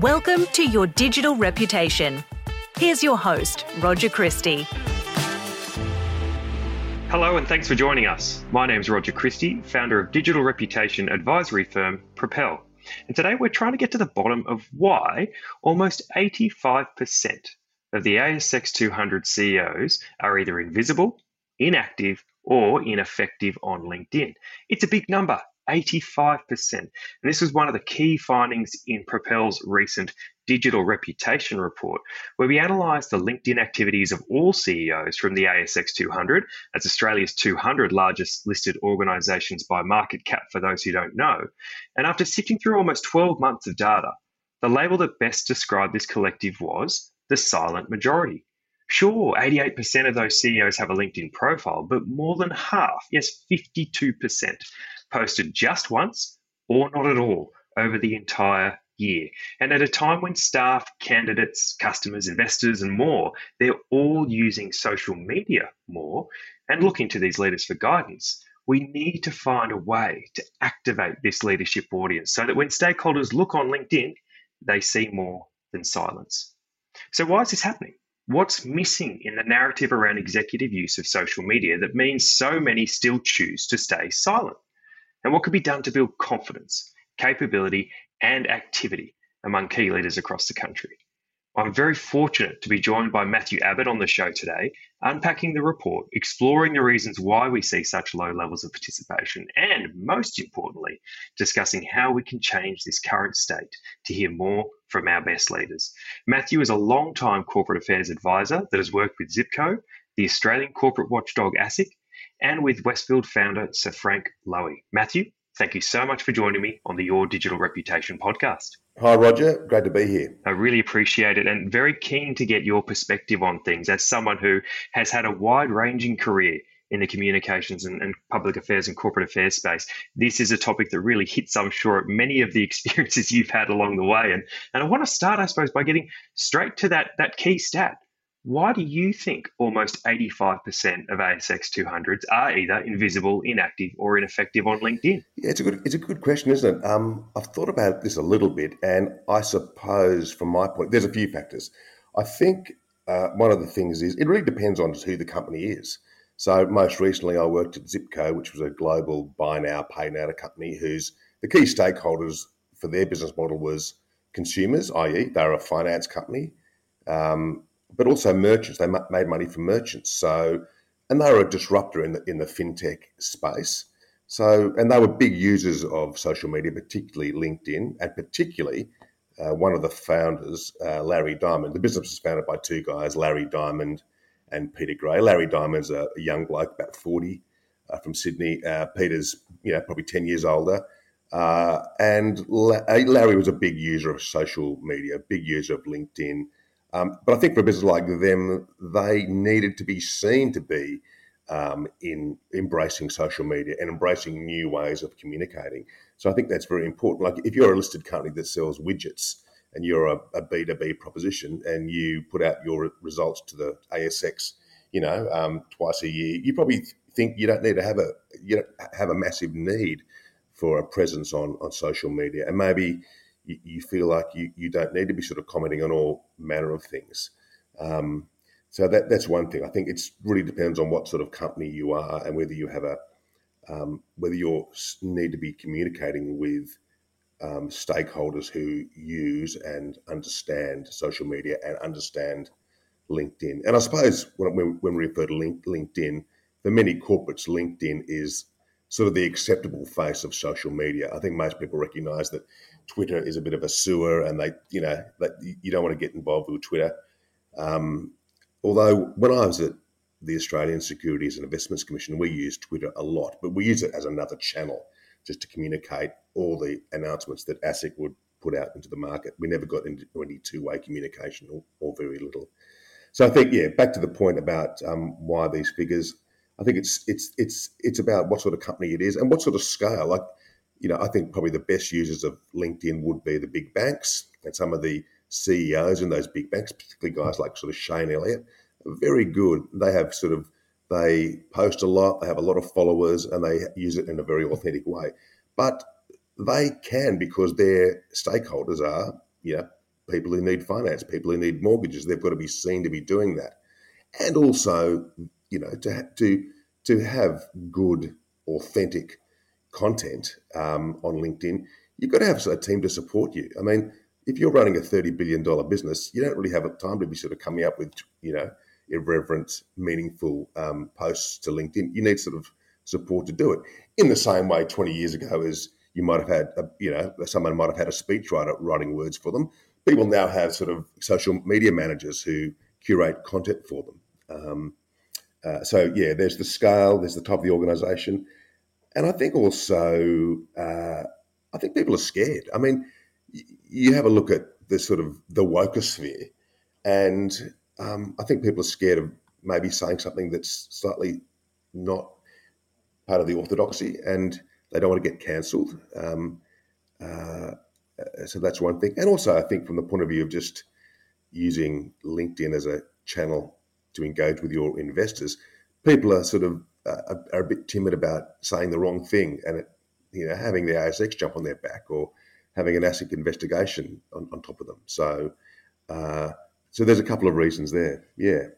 Welcome to Your Digital Reputation. Here's your host, Roger Christie. Hello, and thanks for joining us. My name is Roger Christie, founder of digital reputation advisory firm Propel. And today we're trying to get to the bottom of why almost 85% of the ASX 200 CEOs are either invisible, inactive, or ineffective on LinkedIn. It's a big number, 85%. And this was one of the key findings in Propel's recent digital reputation report, where we analysed the LinkedIn activities of all CEOs from the ASX 200, as Australia's 200 largest listed organisations by market cap, for those who don't know. And after sifting through almost 12 months of data, the label that best described this collective was the silent majority. Sure, 88% of those CEOs have a LinkedIn profile, but more than half, yes, 52%, posted just once or not at all over the entire year. And at a time when staff, candidates, customers, investors, and more, they're all using social media more and looking to these leaders for guidance. We need to find a way to activate this leadership audience so that when stakeholders look on LinkedIn, they see more than silence. So, why is this happening? What's missing in the narrative around executive use of social media that means so many still choose to stay silent? And what could be done to build confidence, capability, and activity among key leaders across the country? I'm very fortunate to be joined by Matthew Abbott on the show today, unpacking the report, exploring the reasons why we see such low levels of participation, and most importantly, discussing how we can change this current state to hear more from our best leaders. Matthew is a long-time corporate affairs advisor that has worked with Zip Co, the Australian corporate watchdog ASIC, and with Westfield founder Sir Frank Lowy. Matthew, thank you so much for joining me on the Your Digital Reputation podcast. Hi, Roger. Great to be here. I really appreciate it and very keen to get your perspective on things as someone who has had a wide ranging career in the communications and, and, public affairs and corporate affairs space. This is a topic that really hits, I'm sure, at many of the experiences you've had along the way. And, and I want to start, I suppose, by getting straight to that, that key stat. Why do you think almost 85% of ASX 200s are either invisible, inactive, or ineffective on LinkedIn? Yeah, it's a good, it's a good question, isn't it? Um, I've thought about this a little bit, and I suppose from my point, there's a few factors. I think uh, one of the things is it really depends on who the company is. So most recently, I worked at Zip Co, which was a global buy now, pay now company, whose the key stakeholders for their business model was consumers, i.e., they're a finance company. Um, but also merchants. They made money from merchants. So, and they were a disruptor in the in the fintech space. So, and they were big users of social media, particularly LinkedIn, and particularly uh, one of the founders, uh, Larry Diamond. The business was founded by two guys, Larry Diamond and Peter Gray. Larry Diamond's a, a young bloke, about forty, uh, from Sydney. Uh, Peter's, you know, probably ten years older. Uh, and Larry was a big user of social media, big user of LinkedIn. Um, but I think for a business like them, they needed to be seen to be um, in embracing social media and embracing new ways of communicating. So I think that's very important. Like if you're a listed company that sells widgets and you're a a B2B proposition and you put out your results to the ASX, you know, um, twice a year, you probably think you don't need to have a you don't have a massive need for a presence on on social media, and maybe you, you, feel like you, you don't need to be sort of commenting on all manner of things. Um, so that that's one thing. I think it really depends on what sort of company you are and whether you have a um, whether you need to be communicating with um, stakeholders who use and understand social media and understand LinkedIn. And I suppose when, when we refer to LinkedIn, for many corporates, LinkedIn is sort of the acceptable face of social media. I think most people recognise that Twitter is a bit of a sewer, and they, you know, you don't want to get involved with Twitter. Um, although when I was at the Australian Securities and Investments Commission, we used Twitter a lot, but we use it as another channel just to communicate all the announcements that ASIC would put out into the market. We never got into any two-way communication, or, or very little. So I think, yeah, back to the point about um, why these figures. I think it's it's it's it's about what sort of company it is and what sort of scale. Like you know, I think probably the best users of LinkedIn would be the big banks and some of the CEOs in those big banks, particularly guys like sort of Shayne Elliott, very good. They have sort of they post a lot, they have a lot of followers, and they use it in a very authentic way. But they can because their stakeholders are, you know, people who need finance, people who need mortgages. They've got to be seen to be doing that, and also, you know, to to to have good, authentic content um, on LinkedIn. You've got to have a team to support you. I mean, if you're running a thirty billion dollar business, you don't really have time to be sort of coming up with you know irreverent, meaningful um, posts to LinkedIn. You need sort of support to do it. In the same way, twenty years ago, as you might have had, a, you know, someone might have had a speechwriter writing words for them. People now have sort of social media managers who curate content for them. Um, uh, so yeah, there's the scale, there's the type of the organisation, and I think also uh, I think people are scared. I mean, y- you have a look at the sort of the wokosphere, and um, I think people are scared of maybe saying something that's slightly not part of the orthodoxy, and they don't want to get cancelled. Um, uh, so that's one thing. And also, I think from the point of view of just using LinkedIn as a channel to engage with your investors, people are sort of uh, are a bit timid about saying the wrong thing and it, you know having the ASX jump on their back or having an ASIC investigation on, on top of them. So, uh, so there's a couple of reasons there. Yeah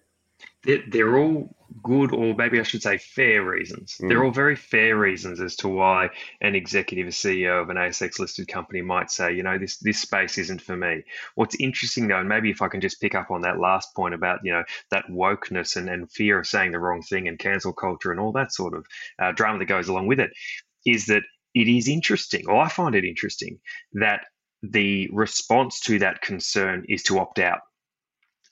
they're, they're all good, or maybe I should say fair reasons. Mm. They're all very fair reasons as to why an executive, a CEO of an ASX listed company might say, you know, this this space isn't for me. What's interesting though, and maybe if I can just pick up on that last point about, you know, that wokeness and, and fear of saying the wrong thing and cancel culture and all that sort of uh, drama that goes along with it, is that it is interesting, or I find it interesting, that the response to that concern is to opt out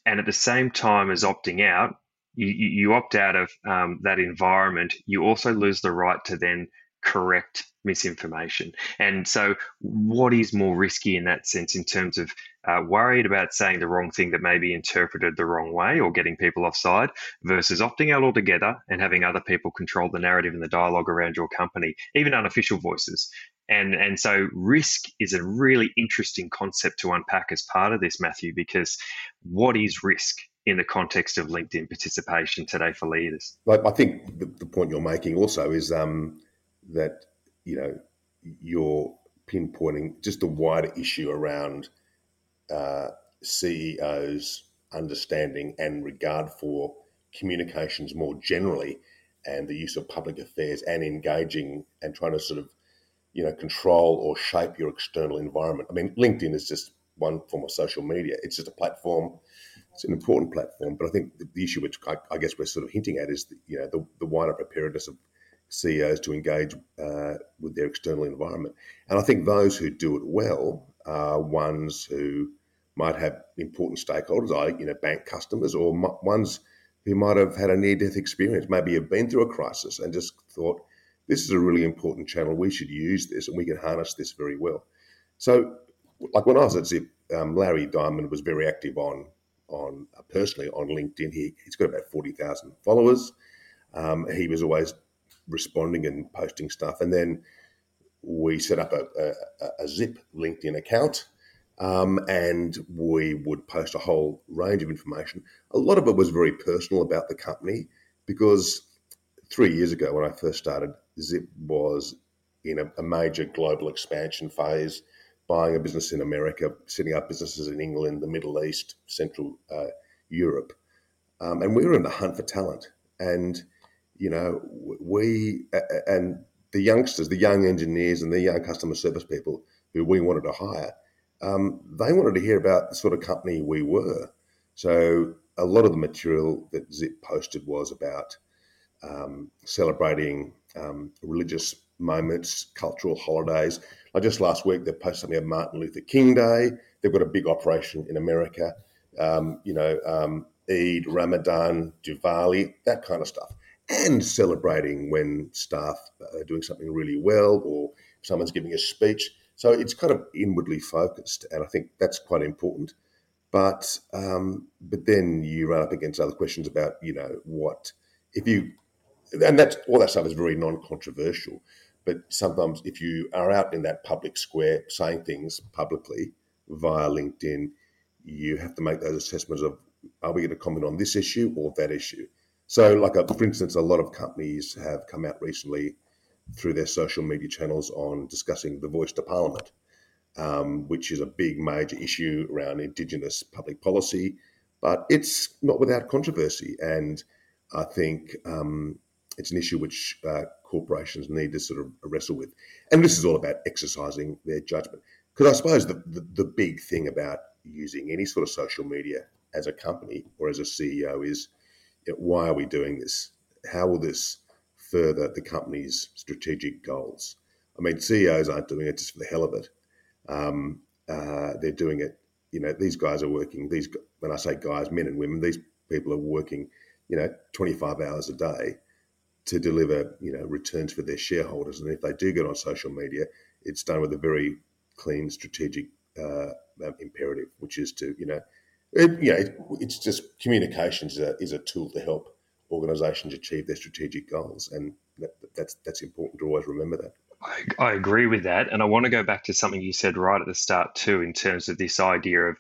and at the same time as opting out, you, you opt out of um, that environment, you also lose the right to then correct misinformation. And so, what is more risky in that sense, in terms of uh, worried about saying the wrong thing that may be interpreted the wrong way or getting people offside, versus opting out altogether and having other people control the narrative and the dialogue around your company, even unofficial voices? And, and so risk is a really interesting concept to unpack as part of this, Matthew, because what is risk in the context of LinkedIn participation today for leaders? I think the, point you're making also is um, that you know you're pinpointing just the wider issue around uh, CEOs understanding and regard for communications more generally and the use of public affairs and engaging and trying to sort of you know, control or shape your external environment. I mean, LinkedIn is just one form of social media. It's just a platform. It's an important platform, but I think the, the issue, which I, I, guess we're sort of hinting at, is the, you know the, the wider preparedness of CEOs to engage uh, with their external environment. And I think those who do it well are ones who might have important stakeholders, like you know bank customers, or m- ones who might have had a near-death experience, maybe have been through a crisis and just thought, this is a really important channel. We should use this and we can harness this very well. So, like when I was at Zip, um, Larry Diamond was very active on on uh, personally on LinkedIn. He he's got about forty thousand followers. Um, he was always responding and posting stuff, and then we set up a, a, a Zip LinkedIn account. Um, and we would post a whole range of information. A lot of it was very personal about the company because three years ago when I first started, Zip was in a, a, major global expansion phase, buying a business in America, setting up businesses in England, the Middle East, Central uh, Europe. Um, and we were in the hunt for talent. And, you know, we, and the youngsters, the young engineers and the young customer service people who we wanted to hire, um, they wanted to hear about the sort of company we were. So a lot of the material that Zip posted was about um, celebrating um, religious moments, cultural holidays. Like just last week, they posted something on Martin Luther King Day. They've got a big operation in America. Um, you know, um, Eid, Ramadan, Diwali, that kind of stuff, and celebrating when staff are doing something really well or someone's giving a speech. So it's kind of inwardly focused, and I think that's quite important. But um, but then you run up against other questions about you know what if you and that's all that stuff is very non-controversial. But sometimes, if you are out in that public square saying things publicly via LinkedIn, you have to make those assessments of are we going to comment on this issue or that issue. So, like a, uh, for instance, a lot of companies have come out recently through their social media channels on discussing the voice to Parliament. um, which is a big major issue around Indigenous public policy, but it's not without controversy. And I think um, it's an issue which uh, corporations need to sort of wrestle with. And this is all about exercising their judgment. Because I suppose the, the, the big thing about using any sort of social media as a company or as a CEO is you know, why are we doing this? How will this further the company's strategic goals? I mean, CEOs aren't doing it just for the hell of it. Um, uh, they're doing it. You know, these guys are working. These when I say guys, men and women, these people are working. You know, 25 hours a day to deliver. You know, returns for their shareholders. And if they do get on social media, it's done with a very clean strategic uh, um, imperative, which is to you know, it, you know, it, it's just communications is a, is a tool to help organisations achieve their strategic goals, and that, that's that's important to always remember that. I, I agree with that. And I want to go back to something you said right at the start, too, in terms of this idea of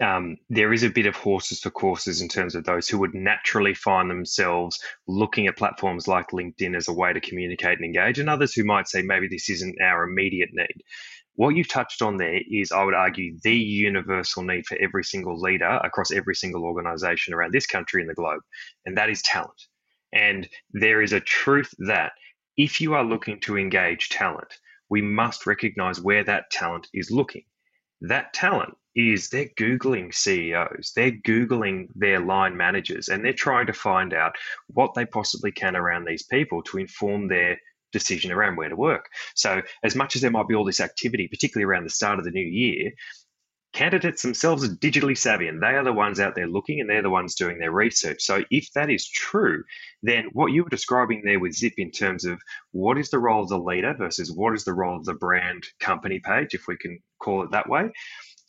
um, there is a bit of horses for courses in terms of those who would naturally find themselves looking at platforms like LinkedIn as a way to communicate and engage, and others who might say maybe this isn't our immediate need. What you've touched on there is, I would argue, the universal need for every single leader across every single organization around this country and the globe, and that is talent. And there is a truth that if you are looking to engage talent, we must recognize where that talent is looking. That talent is they're Googling CEOs, they're Googling their line managers, and they're trying to find out what they possibly can around these people to inform their decision around where to work. So, as much as there might be all this activity, particularly around the start of the new year, candidates themselves are digitally savvy and they are the ones out there looking and they're the ones doing their research. So, if that is true, then what you were describing there with Zip in terms of what is the role of the leader versus what is the role of the brand company page, if we can call it that way.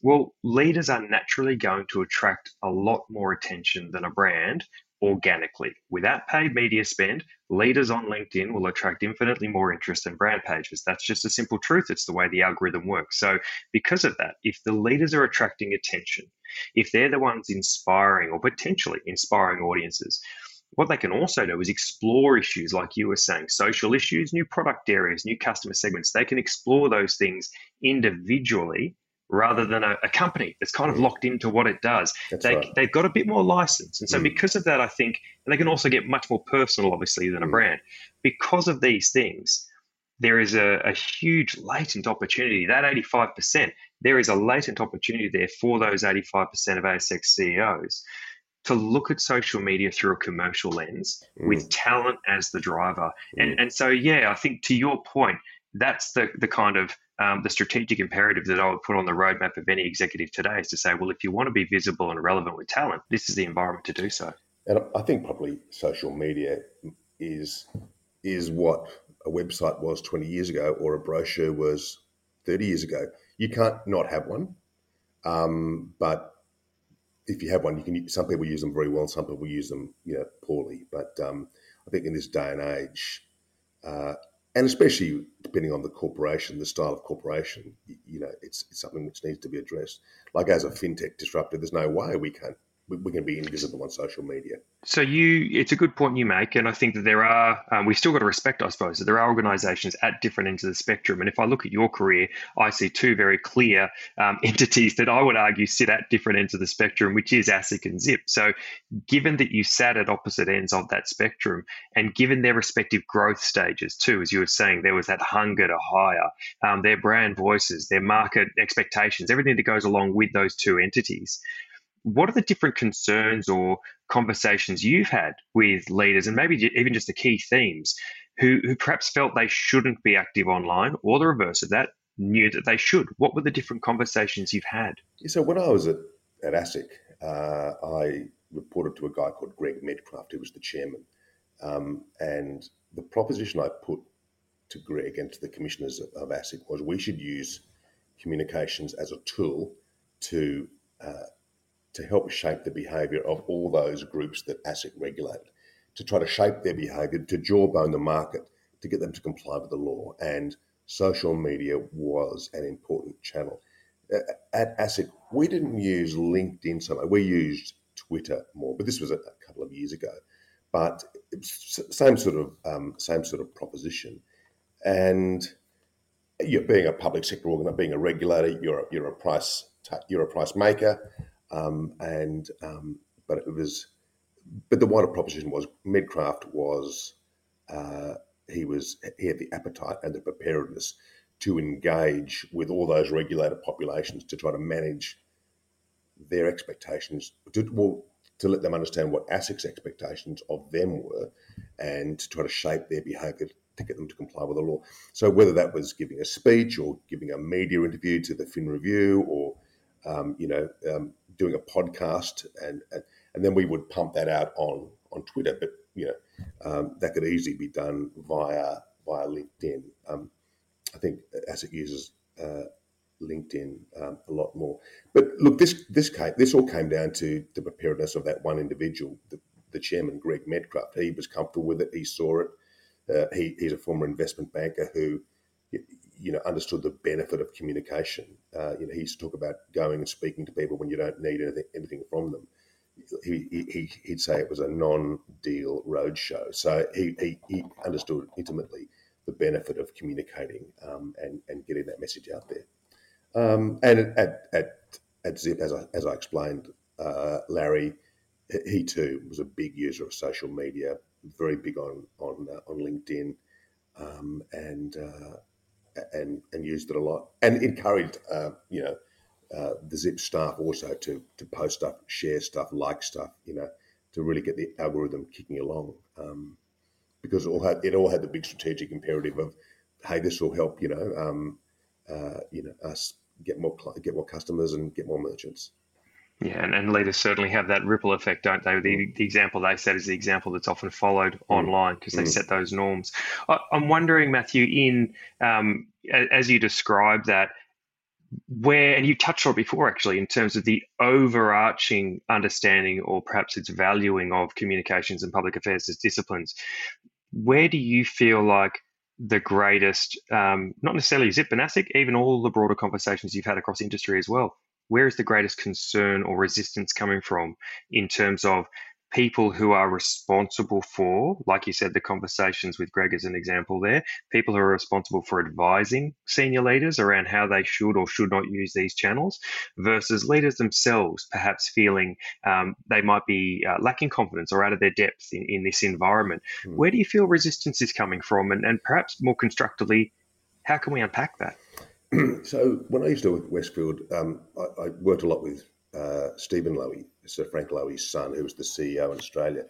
Well, leaders are naturally going to attract a lot more attention than a brand organically. Without paid media spend, leaders on LinkedIn will attract infinitely more interest than brand pages. That's just a simple truth. It's the way the algorithm works. So, because of that, if the leaders are attracting attention, if they're the ones inspiring or potentially inspiring audiences, what they can also do is explore issues like you were saying, social issues, new product areas, new customer segments. They can explore those things individually rather than a, a, company that's kind of locked into what it does. they, right. They've got a bit more license. And so, mm. because of that, I think they can also get much more personal, obviously, than a mm. brand. Because of these things, there is a, a, huge latent opportunity. That 85%, there is a latent opportunity there for those 85% of ASX CEOs to look at social media through a commercial lens mm. with talent as the driver. And, mm. and so, yeah, I think to your point, that's the, the kind of um, the strategic imperative that I would put on the roadmap of any executive today is to say, well, if you want to be visible and relevant with talent, this is the environment to do so. And I think probably social media is is what a website was 20 years ago or a brochure was 30 years ago. You can't not have one, um, but if you have one, you can. Some people use them very well, some people use them, you know, poorly. But um, I think in this day and age, uh, and especially depending on the corporation, the style of corporation, you know, it's, it's something which needs to be addressed. Like as a fintech disruptor, there's no way we can going to be invisible on social media. So you, it's a good point you make, and I think that there are um, we've still got to respect, I suppose, that there are organisations at different ends of the spectrum. And if I look at your career, I see two very clear um, entities that I would argue sit at different ends of the spectrum, which is ASIC and Zip. So, given that you sat at opposite ends of that spectrum, and given their respective growth stages too, as you were saying, there was that hunger to hire, um, their brand voices, their market expectations, everything that goes along with those two entities what are the different concerns or conversations you've had with leaders and maybe even just the key themes who, who perhaps felt they shouldn't be active online or the reverse of that knew that they should? What were the different conversations you've had? So when i was at, at asic uh, i reported to a guy called greg medcraft who was the chairman. Um, and the proposition i put to greg and to the commissioners of, of asic was we should use communications as a tool to uh, to help shape the behaviour of all those groups that ASIC regulate, to try to shape their behaviour, to jawbone the market, to get them to comply with the law. And social media was an important channel. At ASIC, we didn't use LinkedIn so much. We used Twitter more, but this was a, couple of years ago. But same sort of um, same sort of proposition, and you're being a public sector organ, being a regulator, you're a, you're a price you're a price maker, um, and um, but it was but the wider proposition was Medcraft was uh, he was he had the appetite and the preparedness to engage with all those regulated populations to try to manage their expectations to well, to let them understand what ASIC's expectations of them were and to try to shape their behaviour to get them to comply with the law. So whether that was giving a speech or giving a media interview to the Fin Review or um, you know um, doing a podcast and, and and then we would pump that out on on Twitter, but you know um, that could easily be done via via LinkedIn. Um, I think ASIC uses uh, LinkedIn um, a lot more. But look, this this came this all came down to the preparedness of that one individual, the, the chairman, Greg Medcraft. He was comfortable with it. He saw it. Uh, he, he's a former investment banker who, you know, understood the benefit of communication. Uh, you know, he used to talk about going and speaking to people when you don't need anything, anything from them. He, he, he'd say it was a non-deal roadshow. So he, he, he understood intimately the benefit of communicating um, and, and getting that message out there. Um, and at, at, at Zip, as I, as I explained, uh, Larry, he too was a big user of social media, very big on on uh, on LinkedIn, um, and uh, and and used it a lot, and encouraged uh, you know uh, the Zip staff also to to post stuff, share stuff, like stuff, you know, to really get the algorithm kicking along. Um, because it all had it all had the big strategic imperative of, hey, this will help you know um, uh, you know us get more get more customers and get more merchants. Yeah, and, and leaders certainly have that ripple effect, don't they? The, the example they set is the example that's often followed mm. online because they mm. set those norms. I, am wondering, Matthew, in um, as you describe that, where and you touched on it before actually in terms of the overarching understanding or perhaps its valuing of communications and public affairs as disciplines where do you feel like the greatest um, not necessarily zip and asic even all the broader conversations you've had across industry as well where is the greatest concern or resistance coming from in terms of people who are responsible for, like you said, the conversations with Greg as an example there, people who are responsible for advising senior leaders around how they should or should not use these channels, versus leaders themselves perhaps feeling um, they might be uh, lacking confidence or out of their depth in, in this environment. Mm. Where do you feel resistance is coming from? And, and perhaps more constructively, how can we unpack that? so when I used to work at Westfield, um, I, I, worked a lot with uh, Stephen Lowy, Sir Frank Lowy's son, who was the CEO in Australia.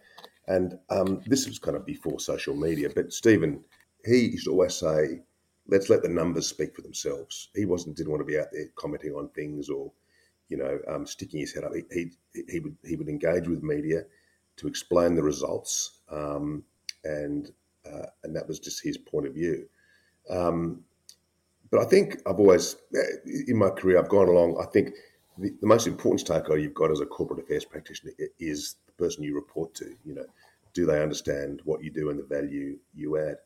And um, this was kind of before social media, but Stephen, he used to always say, let's let the numbers speak for themselves. He wasn't didn't want to be out there commenting on things or, you know, um, sticking his head up. He, he, he, would he would engage with media to explain the results, um, and uh, and that was just his point of view. Um, but I think I've always, in my career, I've gone along. I think the, the, most important stakeholder you've got as a corporate affairs practitioner is the person you report to. You know, do they understand what you do and the value you add?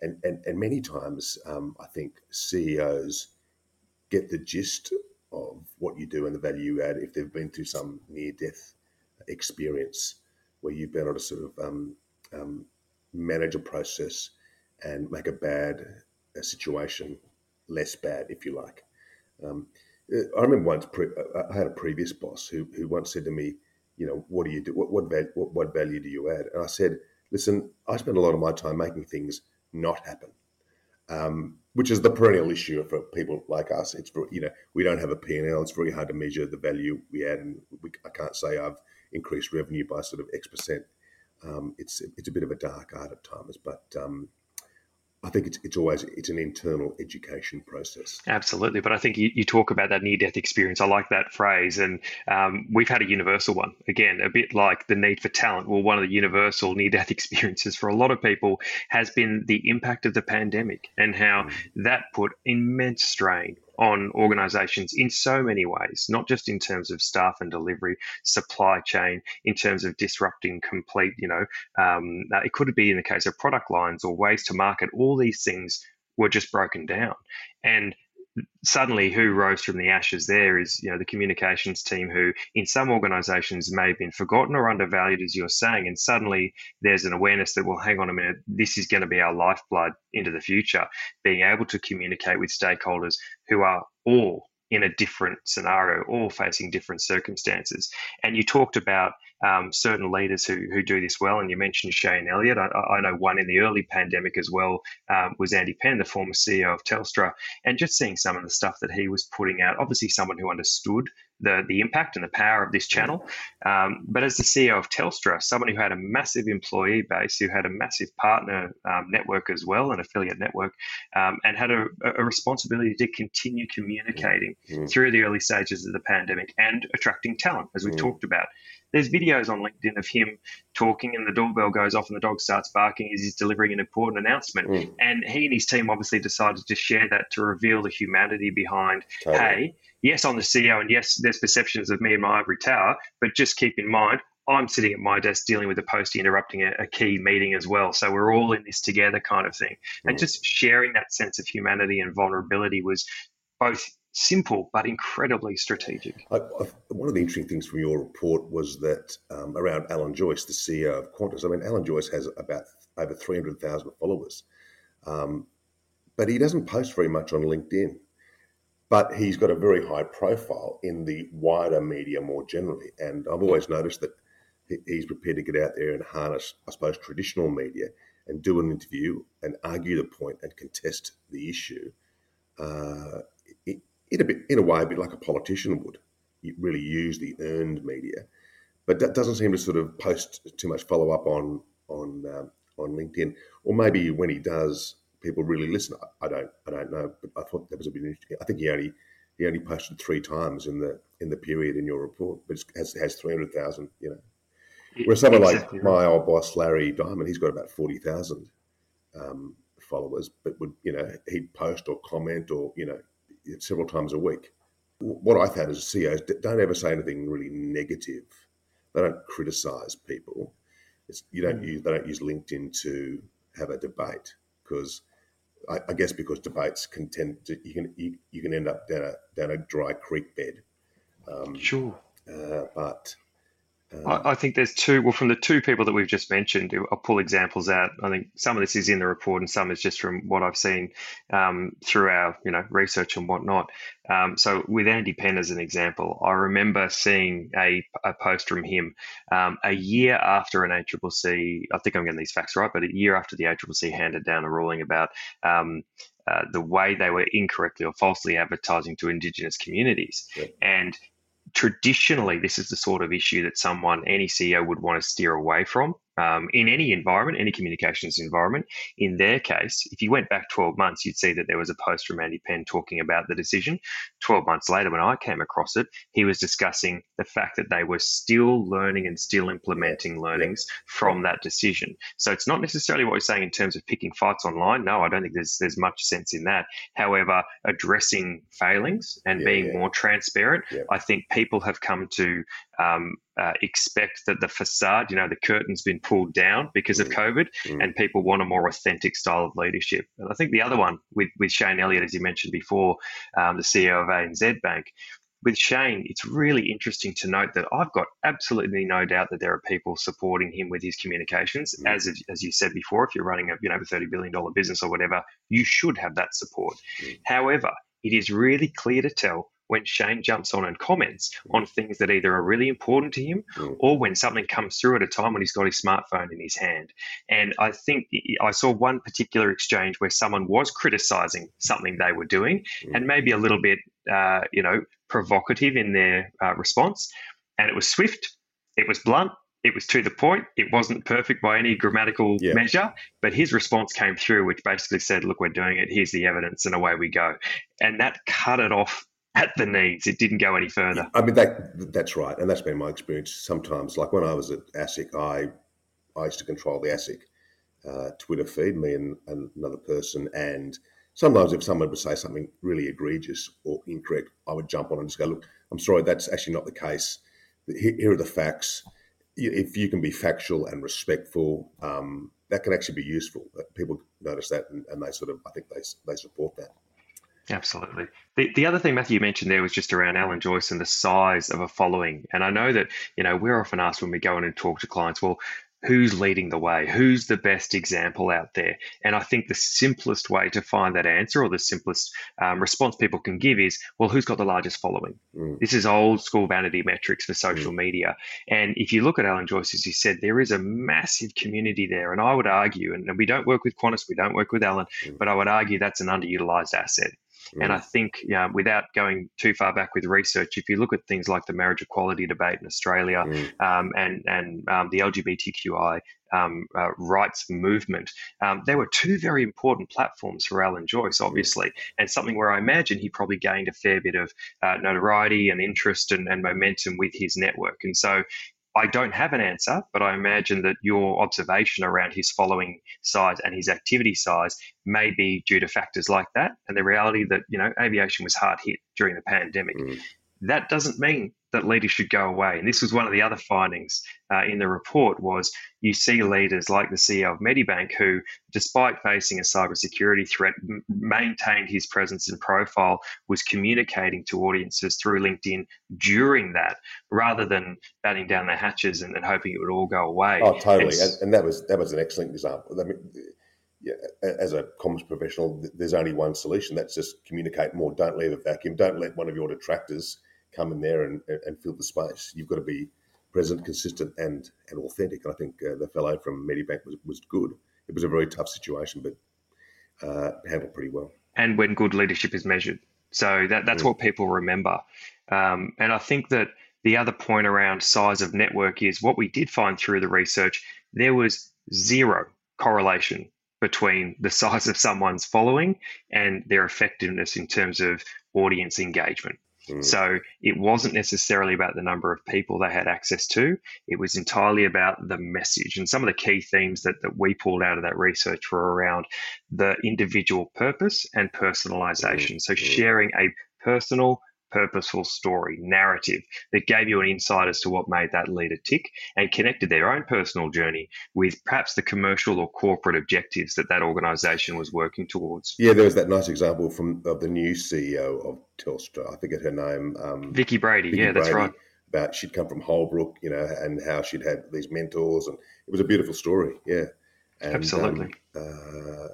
And and, and many times, um, I think CEOs get the gist of what you do and the value you add if they've been through some near death experience where you've been able to sort of um, um, manage a process and make a bad a situation less bad, if you like. Um, I remember once pre- I had a previous boss who, who once said to me, you know, what do you do? What what, what what value do you add? And I said, listen, I spend a lot of my time making things not happen, um, which is the perennial issue for people like us. It's you know we don't have a P&L. It's very hard to measure the value we add, and we, I can't say I've increased revenue by sort of X percent. Um, it's it's a bit of a dark art at times, but um, I think it's, it's always it's an internal education process. Absolutely, but I think you, you talk about that near death experience. I like that phrase, and um, we've had a universal one again, a bit like the need for talent. Well, one of the universal near death experiences for a lot of people has been the impact of the pandemic and how mm. that put immense strain on organizations in so many ways, not just in terms of staff and delivery, supply chain, in terms of disrupting complete, you know, um, uh, it could be in the case of product lines or ways to market. All these things were just broken down. And suddenly who rose from the ashes there is you know the communications team who in some organizations may have been forgotten or undervalued as you're saying and suddenly there's an awareness that well hang on a minute this is going to be our lifeblood into the future. Being able to communicate with stakeholders who are all in a different scenario, all facing different circumstances. And you talked about um, certain leaders who, who do this well, and you mentioned Shayne Elliott. I, I know one in the early pandemic as well um, was Andy Penn, the former CEO of Telstra, and just seeing some of the stuff that he was putting out. Obviously, someone who understood the, the impact and the power of this channel. Um, but as the CEO of Telstra, someone who had a massive employee base, who had a massive partner um, network as well, an affiliate network, um, and had a, a, responsibility to continue communicating mm. through the early stages of the pandemic and attracting talent, as we've mm. talked about. There's videos on LinkedIn of him talking, and the doorbell goes off, and the dog starts barking as he's delivering an important announcement. Mm. And he and his team obviously decided to share that to reveal the humanity behind, totally. hey, yes, I'm the CEO, and yes, there's perceptions of me in my ivory tower, but just keep in mind, I'm sitting at my desk dealing with a postie interrupting a, a, key meeting as well. So we're all in this together kind of thing. Mm. And just sharing that sense of humanity and vulnerability was both simple but incredibly strategic. I, I, one of the interesting things from your report was that um, around Alan Joyce, the CEO of Qantas. I mean, Alan Joyce has about over 300,000 followers, um, but he doesn't post very much on LinkedIn. But he's got a very high profile in the wider media more generally. And I've always noticed that he's prepared to get out there and harness, I suppose, traditional media and do an interview and argue the point and contest the issue. Uh, in a bit, in a way, a bit like a politician would. You really use the earned media, but that doesn't seem to sort of post too much follow up on on um, on LinkedIn. Or maybe when he does, people really listen. I, I, don't, I don't know, but I thought that was a bit interesting. I think he only he only posted three times in the in the period in your report, but it has has three hundred thousand. You know, whereas someone exactly like my old boss Larry Diamond, he's got about forty thousand um, followers, but would you know he'd post or comment or you know several times a week. What I've found as CEOs don't ever say anything really negative. They don't criticise people. It's, you don't mm. use they don't use LinkedIn to have a debate because I, I, guess because debates can tend to you can you, you can end up down a down a dry creek bed. Um, sure. Uh, but I, I, think there's two. Well, from the two people that we've just mentioned, I'll pull examples out. I think some of this is in the report, and some is just from what I've seen um, through our, you know, research and whatnot. Um, so, with Andy Penn as an example, I remember seeing a, a post from him um, a year after an ACCC. I think I'm getting these facts right, but a year after the ACCC handed down a ruling about um, uh, the way they were incorrectly or falsely advertising to Indigenous communities. And traditionally, this is the sort of issue that someone, any CEO, would want to steer away from um, in any environment, any communications environment. In their case, if you went back 12 months, you'd see that there was a post from Andy Penn talking about the decision. 12 months later, when I came across it, he was discussing the fact that they were still learning and still implementing learnings from that decision. So it's not necessarily what we're saying in terms of picking fights online. No, I don't think there's there's much sense in that. However, addressing failings and yeah, being yeah. more transparent, yeah. I think people have come to um, uh, expect that the facade, you know, the curtain's been pulled down because of mm. COVID, mm. and people want a more authentic style of leadership. And I think the other one with, with Shayne Elliott, as you mentioned before, um, the CEO of ANZ Bank, with Shayne, it's really interesting to note that I've got absolutely no doubt that there are people supporting him with his communications. Mm. As as you said before, if you're running a you know a thirty billion dollar business or whatever, you should have that support. Mm. However, it is really clear to tell when Shayne jumps on and comments on things that either are really important to him mm. or when something comes through at a time when he's got his smartphone in his hand. And I think I saw one particular exchange where someone was criticizing something they were doing mm. and maybe a little bit, uh, you know, provocative in their uh, response. And it was swift, it was blunt, it was to the point. It wasn't perfect by any grammatical yeah. measure, but his response came through, which basically said, Look, we're doing it. Here's the evidence, and away we go. And that cut it off at the knees. It didn't go any further. I mean, that that's right, and that's been my experience. Sometimes, like when I was at ASIC, I I used to control the ASIC uh, Twitter feed, me and, another person, and sometimes if someone would say something really egregious or incorrect, I would jump on and just go, "Look, I'm sorry, that's actually not the case. Here, are the facts. If you can be factual and respectful." Um, that can actually be useful. People notice that, and, and they sort of, I think they they support that. Absolutely. The, the other thing Matthew mentioned there was just around Alan Joyce and the size of a following. And I know that, you know, we're often asked when we go in and talk to clients, well, who's leading the way? Who's the best example out there? And I think the simplest way to find that answer or the simplest um, response people can give is, well, who's got the largest following? Mm. This is old school vanity metrics for social mm. media. And if you look at Alan Joyce, as you said, there is a massive community there. And I would argue, and, we don't work with Qantas, we don't work with Alan, mm. but I would argue that's an underutilized asset. Mm. And I think, you know, without going too far back with research, if you look at things like the marriage equality debate in Australia mm. um, and and um, the LGBTQI um, uh, rights movement, um, there were two very important platforms for Alan Joyce, mm. obviously, and something where I imagine he probably gained a fair bit of uh, notoriety and interest and, and momentum with his network. And so I don't have an answer, but I imagine that your observation around his following size and his activity size may be due to factors like that, and the reality that you know aviation was hard hit during the pandemic. Mm. That doesn't mean that leaders should go away. And this was one of the other findings uh, in the report was you see leaders like the CEO of Medibank who, despite facing a cybersecurity threat, m- maintained his presence and profile, was communicating to audiences through LinkedIn during that, rather than batting down the hatches and, and hoping it would all go away. Oh, totally. And, and, that was that was an excellent example. I mean, yeah, as a comms professional, there's only one solution. That's just communicate more. Don't leave a vacuum. Don't let one of your detractors come in there and, and fill the space. You've got to be present, consistent, and and authentic. And I think uh, the fellow from Medibank was, was good. It was a very tough situation, but uh, handled pretty well. And when good leadership is measured, so that that's mm. what people remember. Um, and I think that the other point around size of network is what we did find through the research. There was zero correlation between the size of someone's following and their effectiveness in terms of audience engagement. Mm. So it wasn't necessarily about the number of people they had access to. It was entirely about the message. And some of the key themes that, that we pulled out of that research were around the individual purpose and personalization. Mm. So sharing a personal, purposeful story, narrative that gave you an insight as to what made that leader tick and connected their own personal journey with perhaps the commercial or corporate objectives that that organization was working towards. Yeah, there was that nice example from of the new CEO of Telstra. I forget her name. Um, Vicki Brady. Vicki yeah, Brady, that's right. About she'd come from Holbrook, you know, and how she'd had these mentors, and it was a beautiful story. Yeah, and, Absolutely. Um, uh,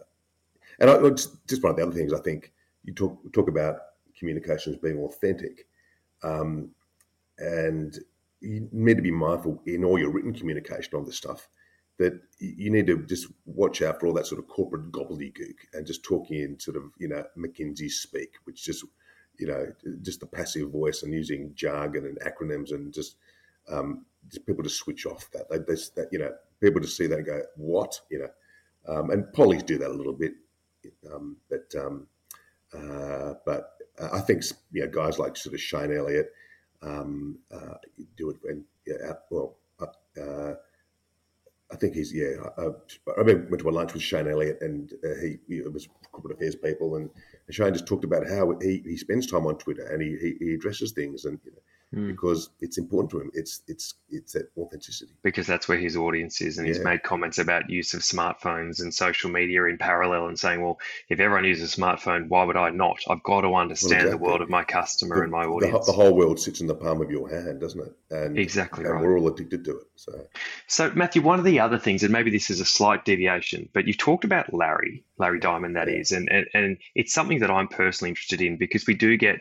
and I, just one of the other things I think you talk talk about communication as being authentic. Um, and you need to be mindful in all your written communication on this stuff that you need to just watch out for all that sort of corporate gobbledygook and just talking in sort of, you know, McKinsey speak, which just, you know, just the passive voice and using jargon and acronyms and just, um, just people to switch off that. They, they, that, you know, people to see that and go, what, you know, um, and pollies do that a little bit, um, but um, uh, but uh, I think you know guys like sort of Shayne Elliott um, uh, do it. And yeah, well, uh, uh, I think he's yeah. I, I remember went to a lunch with Shayne Elliott, and uh, he, he was corporate affairs people, and, and Shayne just talked about how he, he spends time on Twitter and he, he, he addresses things, and you know, mm. because it's important to him. It's it's it's that authenticity. Because that's where his audience is, and yeah. he's made comments about use of smartphones and social media in parallel, and saying, well, if everyone uses a smartphone, why would I not? I've got to understand well, exactly. the world of my customer the, and my audience. The, the, whole world sits in the palm of your hand, doesn't it? And exactly, and right. we're all addicted to it. So, so Matthew, one of the other things, and maybe this is a slight deviation, but you've talked about Larry, Larry Diamond, that yeah. is, and, and and it's something that I'm personally interested in because we do get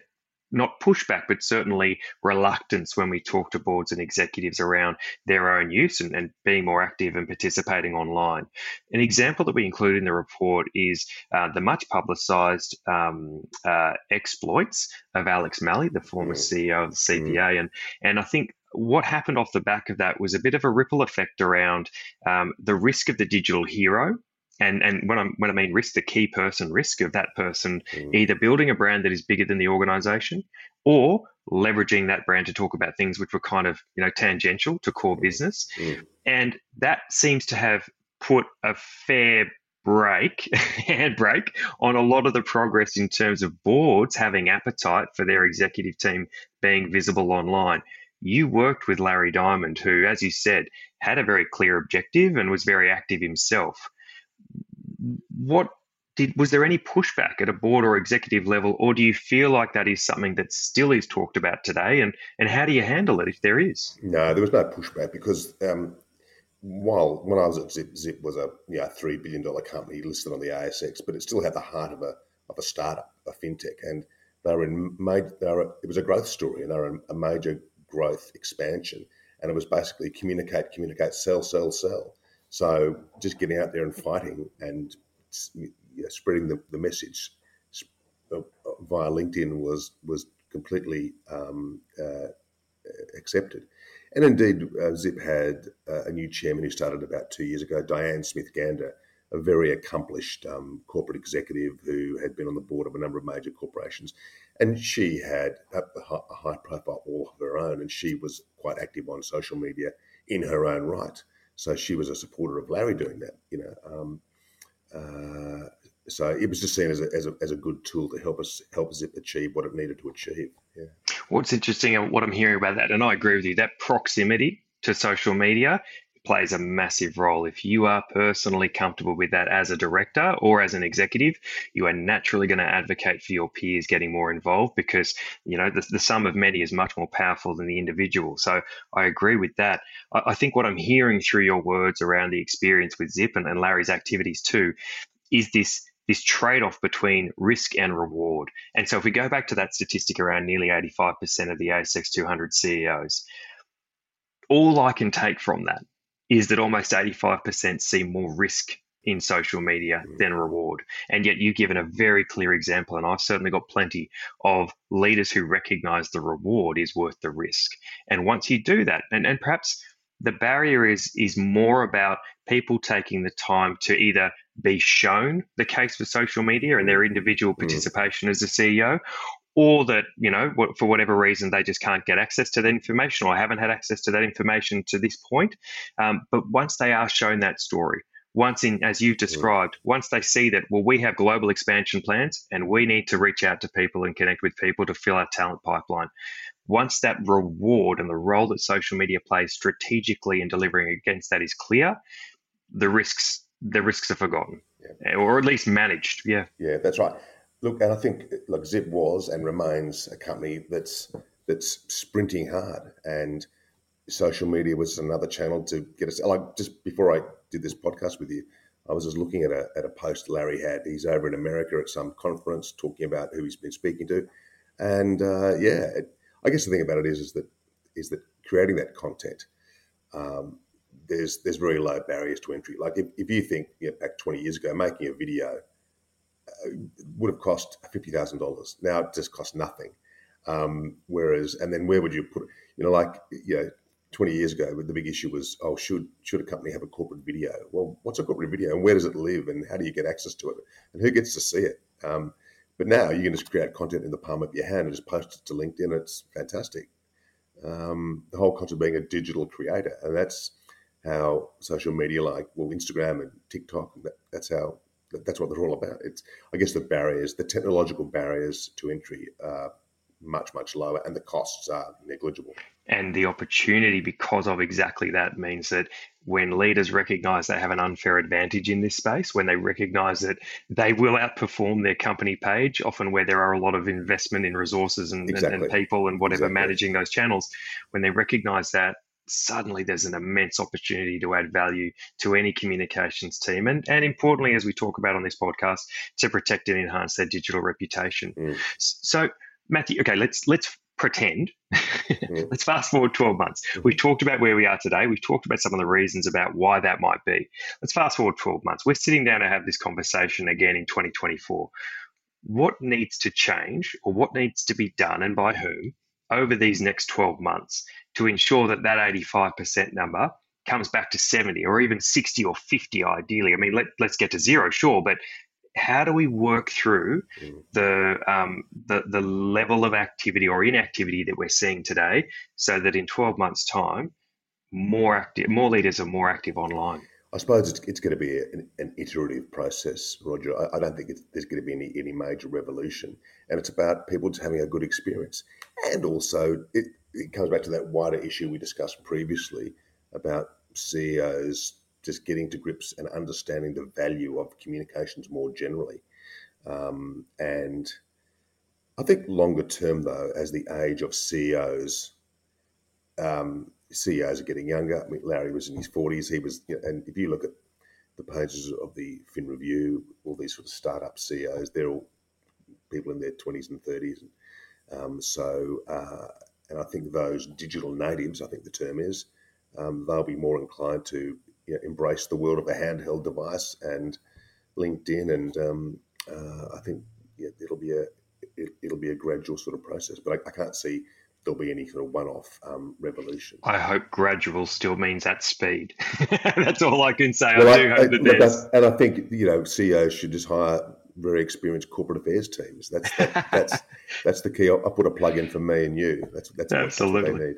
not pushback, but certainly reluctance when we talk to boards and executives around their own use and, and being more active and participating online. An example that we include in the report is uh, the much publicised um, uh, exploits of Alex Malley, the former mm. CEO of the CPA, mm. and and I think what happened off the back of that was a bit of a ripple effect around um, the risk of the digital hero and and when I when I mean risk, the key person risk of that person mm. either building a brand that is bigger than the organization or leveraging that brand to talk about things which were kind of you know tangential to core mm. business, mm. and that seems to have put a fair break handbrake on a lot of the progress in terms of boards having appetite for their executive team being visible online. You worked with Larry Diamond, who, as you said, had a very clear objective and was very active himself what did, was there any pushback at a board or executive level, or do you feel like that is something that still is talked about today? And, and how do you handle it if there is? No, there was no pushback because um, while when I was at Zip, Zip was a you know, three billion dollar company listed on the ASX, but it still had the heart of a of a startup, a fintech, and they were in made they were, it was a growth story, and they were a major growth expansion, and it was basically communicate, communicate, sell, sell, sell. So just getting out there and fighting and spreading the, the message uh, via LinkedIn was was completely um, uh, accepted. And indeed, uh, Zip had uh, a new chairman who started about two years ago, Diane Smith Gander, a very accomplished um, corporate executive who had been on the board of a number of major corporations. And she had a, a high profile all of her own, and she was quite active on social media in her own right. So she was a supporter of Larry doing that, you know. Um, uh, so it was just seen as a, as a, as a good tool to help us help Zip achieve what it needed to achieve. Yeah. What's interesting, what I'm hearing about that, and I agree with you, that proximity to social media plays a massive role. If you are personally comfortable with that as a director or as an executive, you are naturally going to advocate for your peers getting more involved because you know the, the sum of many is much more powerful than the individual. So I agree with that. I, I think what I'm hearing through your words around the experience with Zip and, and Larry's activities too is this this trade off between risk and reward. And so if we go back to that statistic around nearly 85% of the ASX 200 CEOs, all I can take from that is that almost 85% see more risk in social media mm. than reward. And yet you've given a very clear example, and I've certainly got plenty of leaders who recognize the reward is worth the risk. And once you do that, and, and perhaps the barrier is is more about people taking the time to either be shown the case for social media and their individual mm. participation mm. as a CEO, or that you know for whatever reason they just can't get access to that information or haven't had access to that information to this point. Um, but once they are shown that story once in as you've described once they see that well we have global expansion plans and we need to reach out to people and connect with people to fill our talent pipeline once that reward and the role that social media plays strategically in delivering against that is clear the risks the risks are forgotten yeah. or at least managed. Yeah. Yeah that's right Look, and I think like Zip was and remains a company that's that's sprinting hard, and social media was another channel to get us. Like just before I did this podcast with you, I was just looking at a at a post Larry had. He's over in America at some conference talking about who he's been speaking to, and uh, yeah, it, I guess the thing about it is is that is that creating that content. Um, there's there's very low barriers to entry. Like if, if you think you know, back 20 years ago, making a video would have cost fifty thousand dollars. Now it just costs nothing. Um, whereas, and then where would you put? You know, like you know, twenty years ago, the big issue was, oh, should should a company have a corporate video? Well, what's a corporate video, and where does it live, and how do you get access to it, and who gets to see it? Um, but now you can just create content in the palm of your hand and just post it to LinkedIn. It's fantastic. Um, the whole concept of being a digital creator, and that's how social media, like well, Instagram and TikTok, that, that's how that's what they're all about. It's, I guess, the barriers, the technological barriers to entry are much, much lower, and the costs are negligible. And the opportunity, because of exactly that, means that when leaders recognize they have an unfair advantage in this space, when they recognize that they will outperform their company page, often where there are a lot of investment in resources and, exactly. and, and people and whatever exactly. managing those channels, when they recognize that, suddenly there's an immense opportunity to add value to any communications team. And, and importantly as we talk about on this podcast to protect and enhance their digital reputation. Mm. so matthew okay let's let's pretend. Mm. let's fast forward 12 months. Mm. we've talked about where we are today. We've talked about some of the reasons about why that might be. Let's fast forward 12 months. We're sitting down to have this conversation again in 2024 what needs to change or what needs to be done and by whom over these next 12 months to ensure that that 85% number comes back to 70 or even 60 or 50 ideally. I mean, let, let's get to zero, sure, but how do we work through mm. the, um, the the level of activity or inactivity that we're seeing today so that in 12 months time more active more leaders are more active online I suppose it's, it's going to be an, an iterative process, Roger. I, I don't think there's going to be any, any major revolution. And it's about people just having a good experience. And also, it, it comes back to that wider issue we discussed previously about CEOs just getting to grips and understanding the value of communications more generally. Um, and I think longer term, though, as the age of CEOs, um, CEOs are getting younger. I mean, Larry was in his 40s. He was, you know, and if you look at the pages of the Fin Review, all these sort of startup CEOs, they're all people in their 20s and 30s. And, um, so, uh, and I think those digital natives, I think the term is, um, they'll be more inclined to you know, embrace the world of a handheld device and LinkedIn. And um, uh, I think yeah, it'll be a it, will be a gradual sort of process. But I, I can't see there'll be any sort of one-off um, revolution. I hope gradual still means at speed. That's all I can say. Well, I do I, hope that there's... and I think you know CEOs should just hire very experienced corporate affairs teams. That's that, that's that's the key. I'll, I'll, put a plug in for me and you. That's that's absolutely. What they need.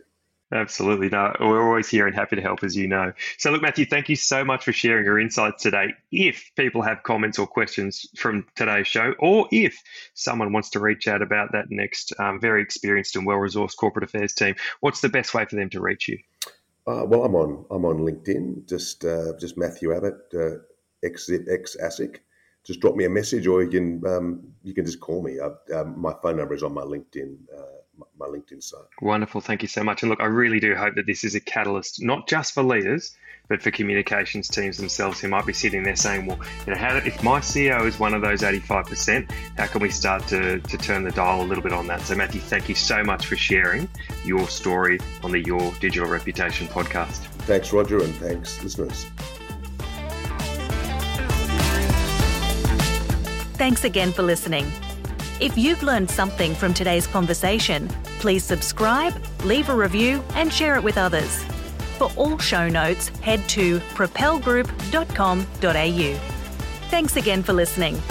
Absolutely. No, we're always here and happy to help, as you know. So, look, Matthew, thank you so much for sharing your insights today. If people have comments or questions from today's show, or if someone wants to reach out about that next um, very experienced and well resourced corporate affairs team, what's the best way for them to reach you? Uh, well, I'm on I'm on LinkedIn. Just uh, just Matthew Abbott, uh, X X ASIC. Just drop me a message, or you can um, you can just call me. Um, my phone number is on my LinkedIn uh, my LinkedIn site. Wonderful. Thank you so much. And look, I really do hope that this is a catalyst, not just for leaders, but for communications teams themselves who might be sitting there saying, well, you know, how, do, if my CEO is one of those 85%, how can we start to, to turn the dial a little bit on that? So, Matthew, thank you so much for sharing your story on the Your Digital Reputation podcast. Thanks, Roger, and thanks, listeners. Thanks again for listening. If you've learned something from today's conversation, please subscribe, leave a review, and share it with others. For all show notes, head to propelgroup.com.au. Thanks again for listening.